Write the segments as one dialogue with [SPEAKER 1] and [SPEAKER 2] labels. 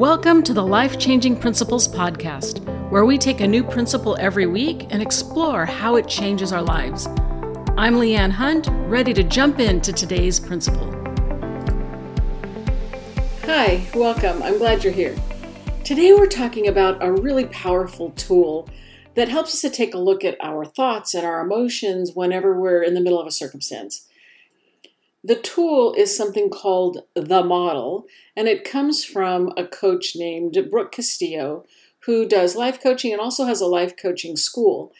[SPEAKER 1] Welcome to the Life Changing Principles Podcast, where we take a new principle every week and explore how it changes our lives. I'm Leanne Hunt, ready to jump into today's principle. Hi, welcome. I'm glad you're here. Today we're talking about a really powerful tool that helps us to take a look at our thoughts and our emotions whenever we're in the middle of a circumstance. The tool is something called the model, and it comes from a coach named Brooke Castillo, who does life coaching and also has a life coaching school.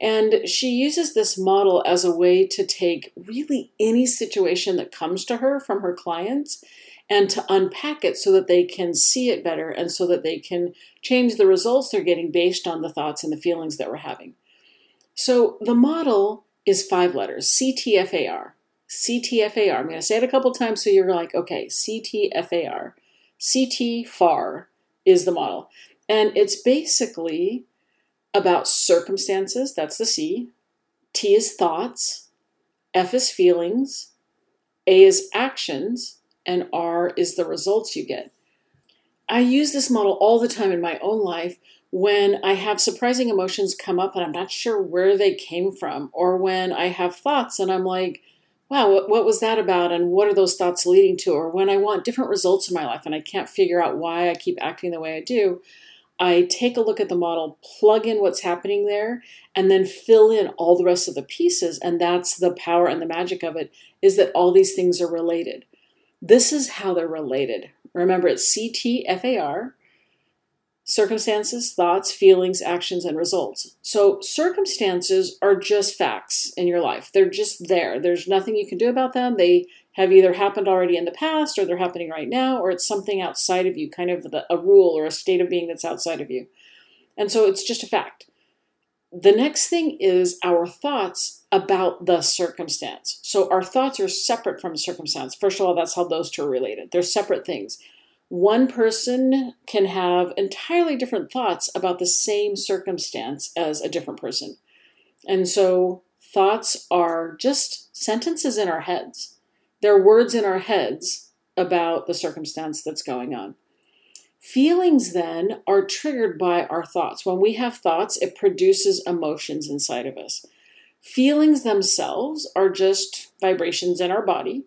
[SPEAKER 1] And she uses this model as a way to take really any situation that comes to her from her clients and to unpack it so that they can see it better and so that they can change the results they're getting based on the thoughts and the feelings that we're having. So the model is five letters CTFAR. CTFAR. I'm going to say it a couple times so you're like, okay, CTFAR. CTFAR is the model. And it's basically about circumstances, that's the C. T is thoughts. F is feelings. A is actions. And R is the results you get. I use this model all the time in my own life when I have surprising emotions come up and I'm not sure where they came from, or when I have thoughts and I'm like, wow, what, was that about? And what are those thoughts leading to? Or when I want different results in my life and I can't figure out why I keep acting the way I do, I take a look at the model, plug in what's happening there, and then fill in all the rest of the pieces. And that's the power and the magic of it is that all these things are related. This is how they're related. Remember, it's CTFAR, circumstances, thoughts, feelings, actions, and results. So, circumstances are just facts in your life. They're just there. There's nothing you can do about them. They have either happened already in the past, or they're happening right now, or it's something outside of you, kind of the, a rule or a state of being that's outside of you. And so, it's just a fact. The next thing is our thoughts about the circumstance. So, our thoughts are separate from circumstance. First of all, that's how those two are related. They're separate things one person can have entirely different thoughts about the same circumstance as a different person. And so thoughts are just sentences in our heads. They're words in our heads about the circumstance that's going on. Feelings then are triggered by our thoughts. When we have thoughts, it produces emotions inside of us. Feelings themselves are just vibrations in our body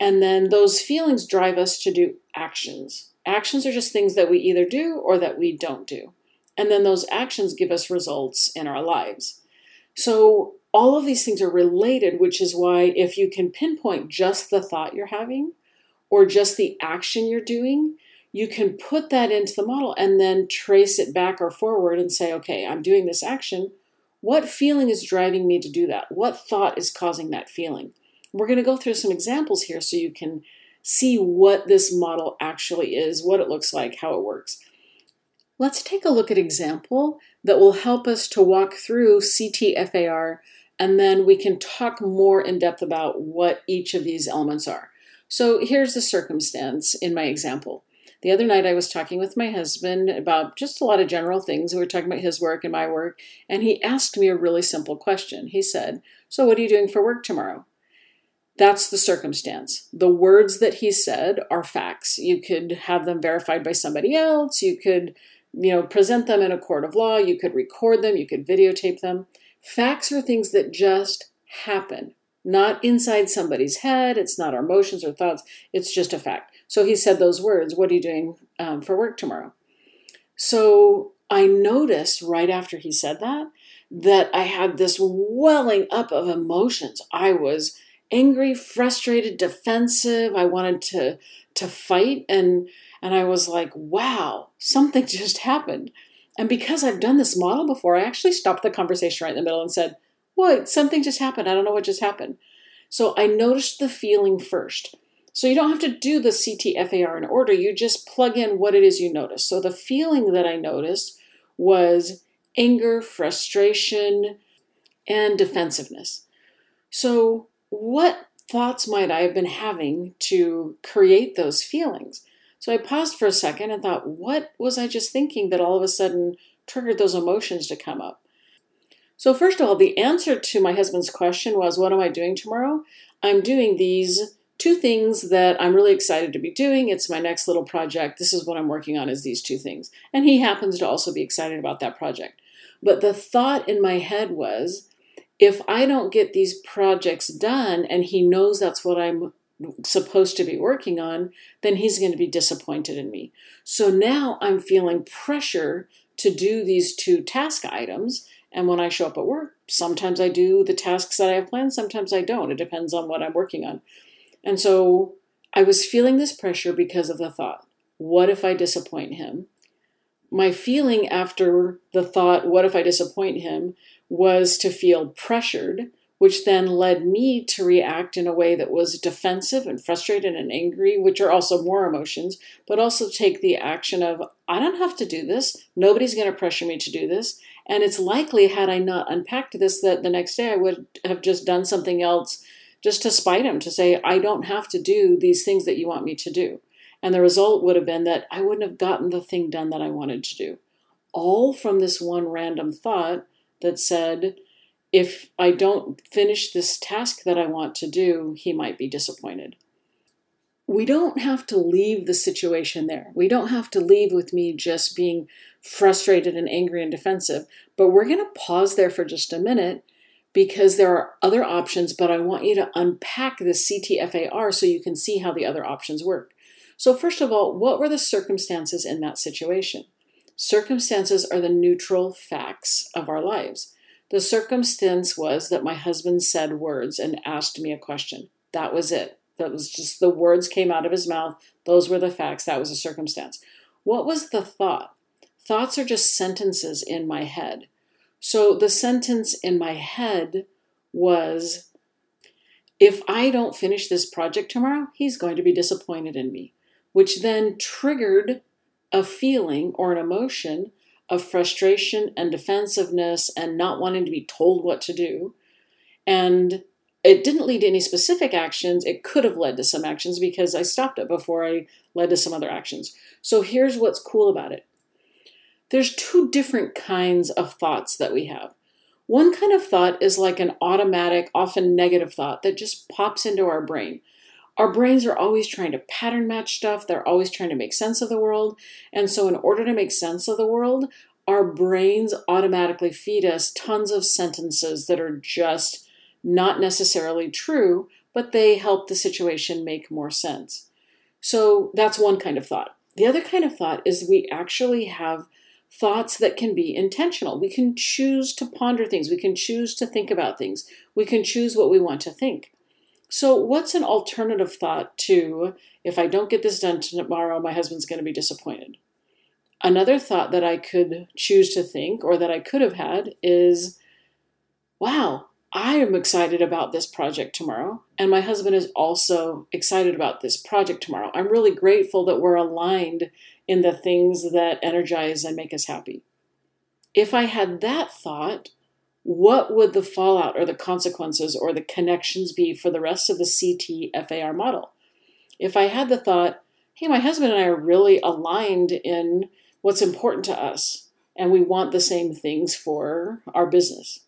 [SPEAKER 1] and then those feelings drive us to do actions. Actions are just things that we either do or that we don't do. And then those actions give us results in our lives. So all of these things are related, which is why if you can pinpoint just the thought you're having or just the action you're doing, you can put that into the model and then trace it back or forward and say, okay, I'm doing this action. What feeling is driving me to do that? What thought is causing that feeling? We're going to go through some examples here so you can see what this model actually is, what it looks like, how it works. Let's take a look at example that will help us to walk through CTFAR and then we can talk more in depth about what each of these elements are. So here's the circumstance in my example. The other night I was talking with my husband about just a lot of general things. We were talking about his work and my work, and he asked me a really simple question. He said, So what are you doing for work tomorrow? That's the circumstance. The words that he said are facts. You could have them verified by somebody else. You could, you know, present them in a court of law. You could record them. You could videotape them. Facts are things that just happen, not inside somebody's head. It's not our emotions or thoughts. It's just a fact. So he said those words. What are you doing um, for work tomorrow? So I noticed right after he said that that I had this welling up of emotions. I was angry, frustrated, defensive. I wanted to to fight and and I was like, wow, something just happened. And because I've done this model before, I actually stopped the conversation right in the middle and said, What? Something just happened. I don't know what just happened. So I noticed the feeling first. So you don't have to do the CTFAR in order. You just plug in what it is you notice. So the feeling that I noticed was anger, frustration, and defensiveness. So what thoughts might I have been having to create those feelings? So I paused for a second and thought, what was I just thinking that all of a sudden triggered those emotions to come up? So, first of all, the answer to my husband's question was, What am I doing tomorrow? I'm doing these two things that I'm really excited to be doing. It's my next little project. This is what I'm working on is these two things. And he happens to also be excited about that project. But the thought in my head was if I don't get these projects done and he knows that's what I'm supposed to be working on, then he's going to be disappointed in me. So now I'm feeling pressure to do these two task items. And when I show up at work, sometimes I do the tasks that I have planned, sometimes I don't. It depends on what I'm working on. And so I was feeling this pressure because of the thought what if I disappoint him? My feeling after the thought, what if I disappoint him, was to feel pressured which then led me to react in a way that was defensive and frustrated and angry, which are also more emotions, but also take the action of, I don't have to do this. Nobody's going to pressure me to do this. And it's likely, had I not unpacked this, that the next day I would have just done something else just to spite him, to say, I don't have to do these things that you want me to do. And the result would have been that I wouldn't have gotten the thing done that I wanted to do. All from this one random thought that said, if I don't finish this task that I want to do, he might be disappointed. We don't have to leave the situation there. We don't have to leave with me just being frustrated and angry and defensive, but we're going to pause there for just a minute because there are other options, but I want you to unpack the CTFAR so you can see how the other options work. So, first of all, what were the circumstances in that situation? Circumstances are the neutral facts of our lives. The circumstance was that my husband said words and asked me a question. That was it. That was just the words came out of his mouth. Those were the facts. That was a circumstance. What was the thought? Thoughts are just sentences in my head. So the sentence in my head was if I don't finish this project tomorrow, he's going to be disappointed in me, which then triggered a feeling or an emotion of frustration and defensiveness and not wanting to be told what to do. And it didn't lead to any specific actions. It could have led to some actions because I stopped it before I led to some other actions. So here's what's cool about it there's two different kinds of thoughts that we have. One kind of thought is like an automatic, often negative thought that just pops into our brain. Our brains are always trying to pattern match stuff, they're always trying to make sense of the world. And so, in order to make sense of the world, our brains automatically feed us tons of sentences that are just not necessarily true, but they help the situation make more sense. So, that's one kind of thought. The other kind of thought is we actually have thoughts that can be intentional. We can choose to ponder things, we can choose to think about things, we can choose what we want to think. So, what's an alternative thought to if I don't get this done tomorrow, my husband's going to be disappointed? Another thought that I could choose to think or that I could have had is wow, I am excited about this project tomorrow, and my husband is also excited about this project tomorrow. I'm really grateful that we're aligned in the things that energize and make us happy. If I had that thought, what would the fallout or the consequences or the connections be for the rest of the CTFAR model? If I had the thought, hey, my husband and I are really aligned in what's important to us, and we want the same things for our business,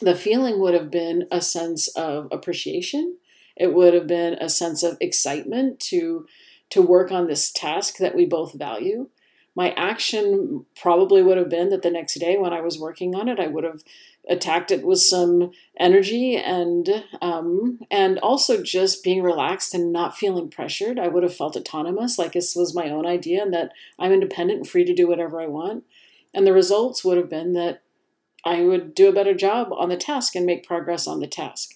[SPEAKER 1] the feeling would have been a sense of appreciation. It would have been a sense of excitement to to work on this task that we both value my action probably would have been that the next day when I was working on it, I would have attacked it with some energy and um, and also just being relaxed and not feeling pressured. I would have felt autonomous, like this was my own idea and that I'm independent and free to do whatever I want. And the results would have been that I would do a better job on the task and make progress on the task.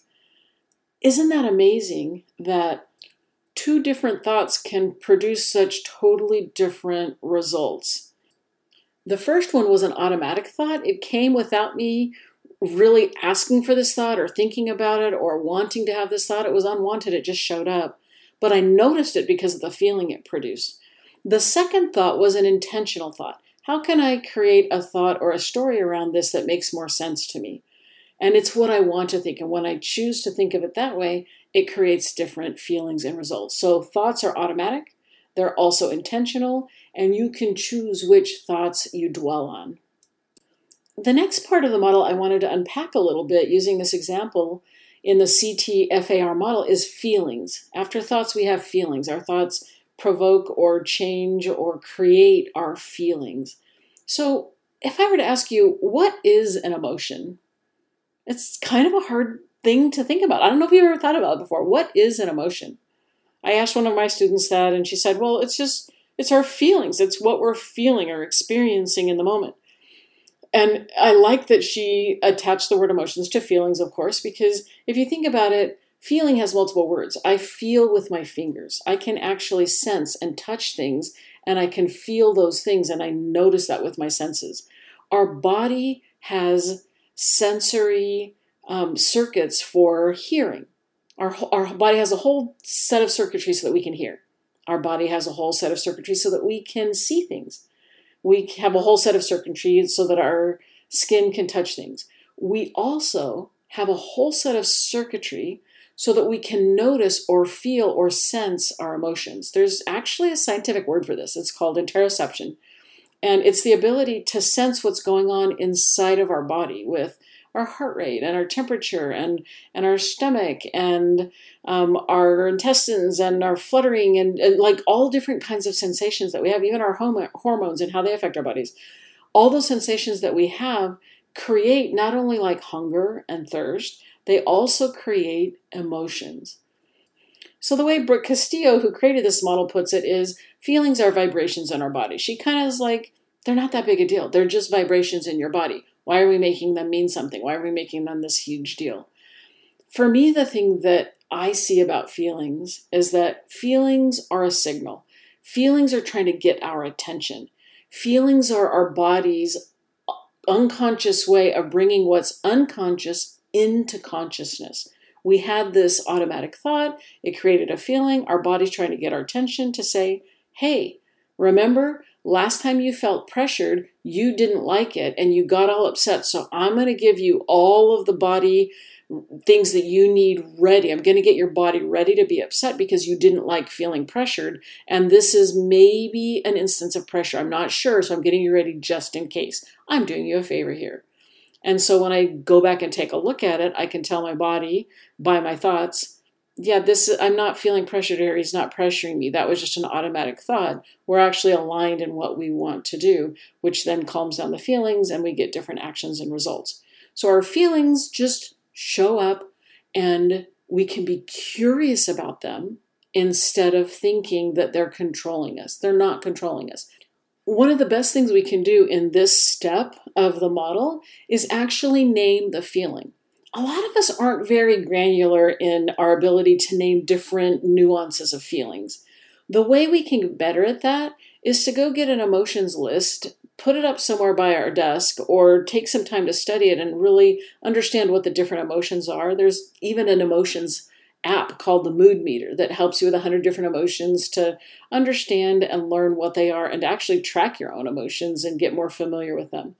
[SPEAKER 1] Isn't that amazing that two different thoughts can produce such totally different results. The first one was an automatic thought. It came without me really asking for this thought or thinking about it or wanting to have this thought. It was unwanted, it just showed up. But I noticed it because of the feeling it produced. The second thought was an intentional thought. How can I create a thought or a story around this that makes more sense to me? And it's what I want to think. And when I choose to think of it that way, it creates different feelings and results. So thoughts are automatic, they're also intentional, and you can choose which thoughts you dwell on. The next part of the model I wanted to unpack a little bit using this example in the CTFAR model is feelings. After thoughts, we have feelings. Our thoughts provoke or change or create our feelings. So, if I were to ask you, what is an emotion? It's kind of a hard thing to think about. I don't know if you've ever thought about it before. What is an emotion? I asked one of my students that, and she said, well, it's just, it's our feelings. It's what we're feeling or experiencing in the moment. And I like that she attached the word emotions to feelings, of course, because if you think about it, feeling has multiple words. I feel with my fingers. I can actually sense and touch things, and I can feel those things, and I notice that with my senses. Our body has sensory um, circuits for hearing. Our, our body has a whole set of circuitry so that we can hear. Our body has a whole set of circuitry so that we can see things. We have a whole set of circuitry so that our skin can touch things. We also have a whole set of circuitry so that we can notice or feel or sense our emotions. There's actually a scientific word for this. It's called interoception. And it's the ability to sense what's going on inside of our body with our heart rate and our temperature and, and our stomach and um, our intestines and our fluttering and, and, like all different kinds of sensations that we have, even our hormones and how they affect our bodies. All those sensations that we have create not only like hunger and thirst, they also create emotions. So, the way Brooke Castillo, who created this model, puts it is feelings are vibrations in our body. She kind of is like, they're not that big a deal. They're just vibrations in your body. Why are we making them mean something? Why are we making them this huge deal? For me, the thing that I see about feelings is that feelings are a signal. Feelings are trying to get our attention. Feelings are our body's unconscious way of bringing what's unconscious into consciousness. We had this automatic thought, it created a feeling, our body's trying to get our attention to say, hey, remember last time you felt pressured, you didn't like it and you got all upset. So I'm going to give you all of the body things that you need ready. I'm going to get your body ready to be upset because you didn't like feeling pressured. And this is maybe an instance of pressure. I'm not sure. So I'm getting you ready just in case. I'm doing you a favor here. And so when I go back and take a look at it, I can tell my body by my thoughts, yeah, this I'm not feeling pressured here. He's not pressuring me. That was just an automatic thought. We're actually aligned in what we want to do, which then calms down the feelings and we get different actions and results. So our feelings just show up and we can be curious about them instead of thinking that they're controlling us. They're not controlling us. One of the best things we can do in this step of the model is actually name the feeling a lot of us aren't very granular in our ability to name different nuances of feelings. The way we can get better at that is to go get an emotions list, put it up somewhere by our desk, or take some time to study it and really understand what the different emotions are. There's even an emotions app called the Mood Meter that helps you with 100 different emotions to understand and learn what they are and actually track your own emotions and get more familiar with them.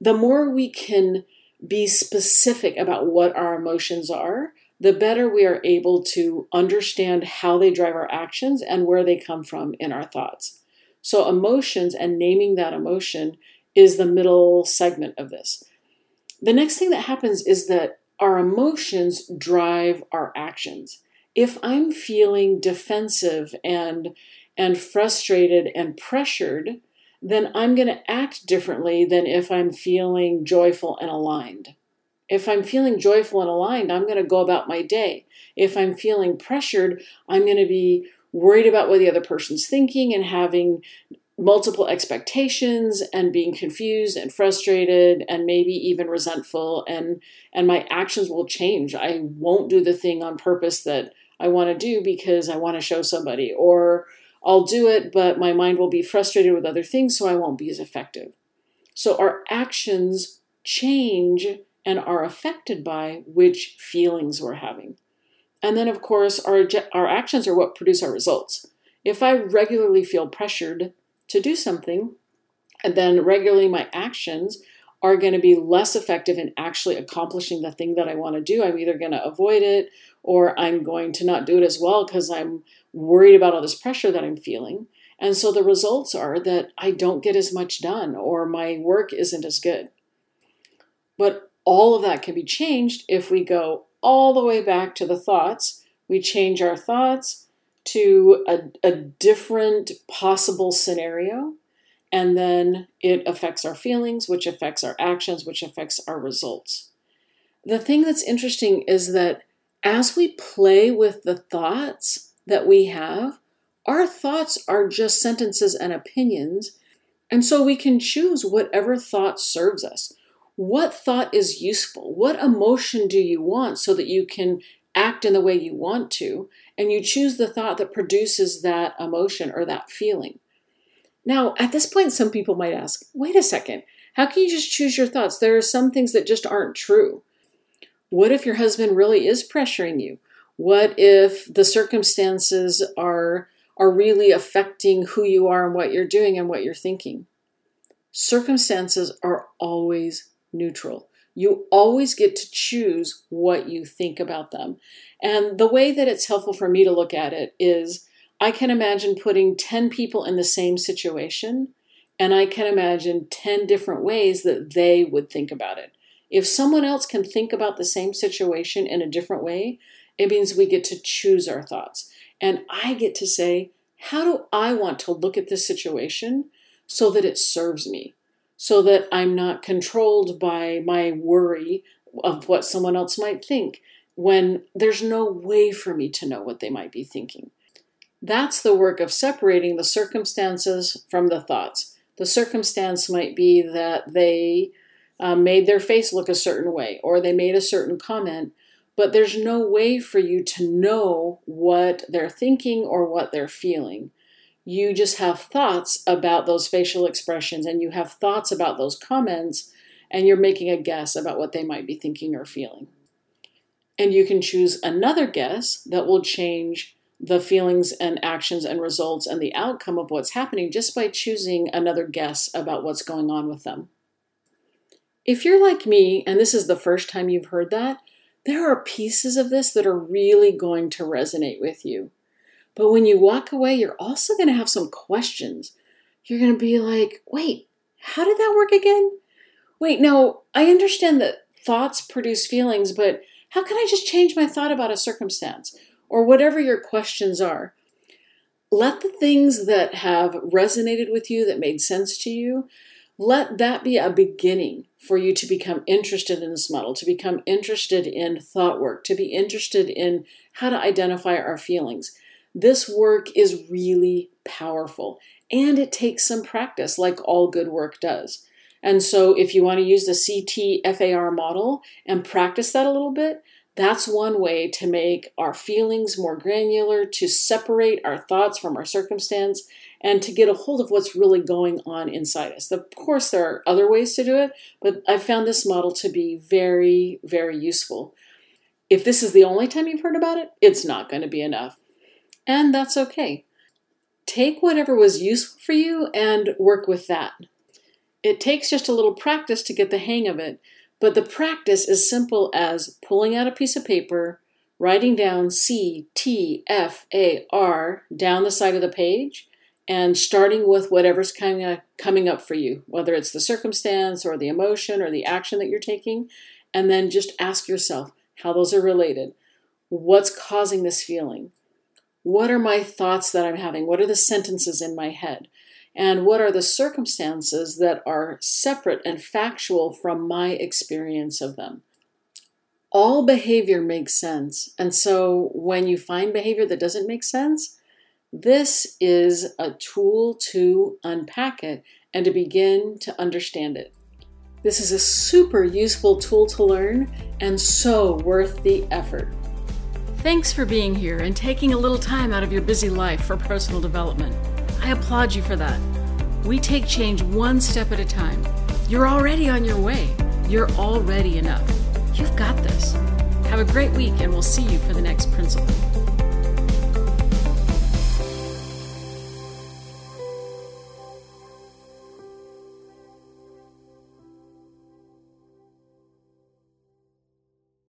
[SPEAKER 1] The more we can be specific about what our emotions are, the better we are able to understand how they drive our actions and where they come from in our thoughts. So, emotions and naming that emotion is the middle segment of this. The next thing that happens is that our emotions drive our actions. If I'm feeling defensive and and frustrated and pressured, then I'm going to act differently than if I'm feeling joyful and aligned. If I'm feeling joyful and aligned, I'm going to go about my day. If I'm feeling pressured, I'm going to be worried about what the other person's thinking and having multiple expectations and being confused and frustrated and maybe even resentful and and my actions will change. I won't do the thing on purpose that I want to do because I want to show somebody or I'll do it, but my mind will be frustrated with other things, so I won't be as effective. So our actions change and are affected by which feelings we're having. And then, of course, our, our actions are what produce our results. If I regularly feel pressured to do something, and then regularly my actions are going to be less effective in actually accomplishing the thing that I want to do. I'm either going to avoid it or I'm going to not do it as well because I'm worried about all this pressure that I'm feeling. And so the results are that I don't get as much done or my work isn't as good. But all of that can be changed if we go, all the way back to the thoughts. We change our thoughts to a, a different possible scenario, and then it affects our feelings, which affects our actions, which affects our results. The thing that's interesting is that as we play with the thoughts that we have, our thoughts are just sentences and opinions. And so we can choose whatever thought serves us. What thought is useful? What emotion do you want so that you can act in the way you want to? And you choose the thought that produces that emotion or that feeling. Now, at this point, some people might ask, wait a second, how can you just choose your thoughts? There are some things that just aren't true. What if your husband really is pressuring you? What if the circumstances are are really affecting who you are and what you're doing and what you're thinking? Circumstances are always neutral. You always get to choose what you think about them. And the way that it's helpful for me to look at it is I can imagine putting 10 people in the same situation, and I can imagine 10 different ways that they would think about it. If someone else can think about the same situation in a different way, it means we get to choose our thoughts. And I get to say, how do I want to look at this situation so that it serves me? So that I'm not controlled by my worry of what someone else might think when there's no way for me to know what they might be thinking. That's the work of separating the circumstances from the thoughts. The circumstance might be that they um, made their face look a certain way or they made a certain comment, but there's no way for you to know what they're thinking or what they're feeling. You just have thoughts about those facial expressions and you have thoughts about those comments, and you're making a guess about what they might be thinking or feeling. And you can choose another guess that will change the feelings and actions and results and the outcome of what's happening just by choosing another guess about what's going on with them. If you're like me, and this is the first time you've heard that, there are pieces of this that are really going to resonate with you. But when you walk away, you're also going to have some questions. You're going to be like, wait, how did that work again? Wait, no, I understand that thoughts produce feelings, but how can I just change my thought about a circumstance? Or whatever your questions are. Let the things that have resonated with you, that made sense to you, let that be a beginning for you to become interested in this model, to become interested in thought work, to be interested in how to identify our feelings. This work is really powerful and it takes some practice, like all good work does. And so, if you want to use the CTFAR model and practice that a little bit, that's one way to make our feelings more granular, to separate our thoughts from our circumstance, and to get a hold of what's really going on inside us. Of course, there are other ways to do it, but I've found this model to be very, very useful. If this is the only time you've heard about it, it's not going to be enough. And that's okay. Take whatever was useful for you and work with that. It takes just a little practice to get the hang of it, but the practice is simple as pulling out a piece of paper, writing down C T F A R down the side of the page, and starting with whatever's coming up, coming up for you, whether it's the circumstance or the emotion or the action that you're taking, and then just ask yourself how those are related. What's causing this feeling? What are my thoughts that I'm having? What are the sentences in my head? And what are the circumstances that are separate and factual from my experience of them? All behavior makes sense. And so when you find behavior that doesn't make sense, this is a tool to unpack it and to begin to understand it. This is a super useful tool to learn and so worth the effort. Thanks for being here and taking a little time out of your busy life for personal development. I applaud you for that. We take change one step at a time. You're already on your way. You're already enough. You've got this. Have a great week, and we'll see you for the next principle.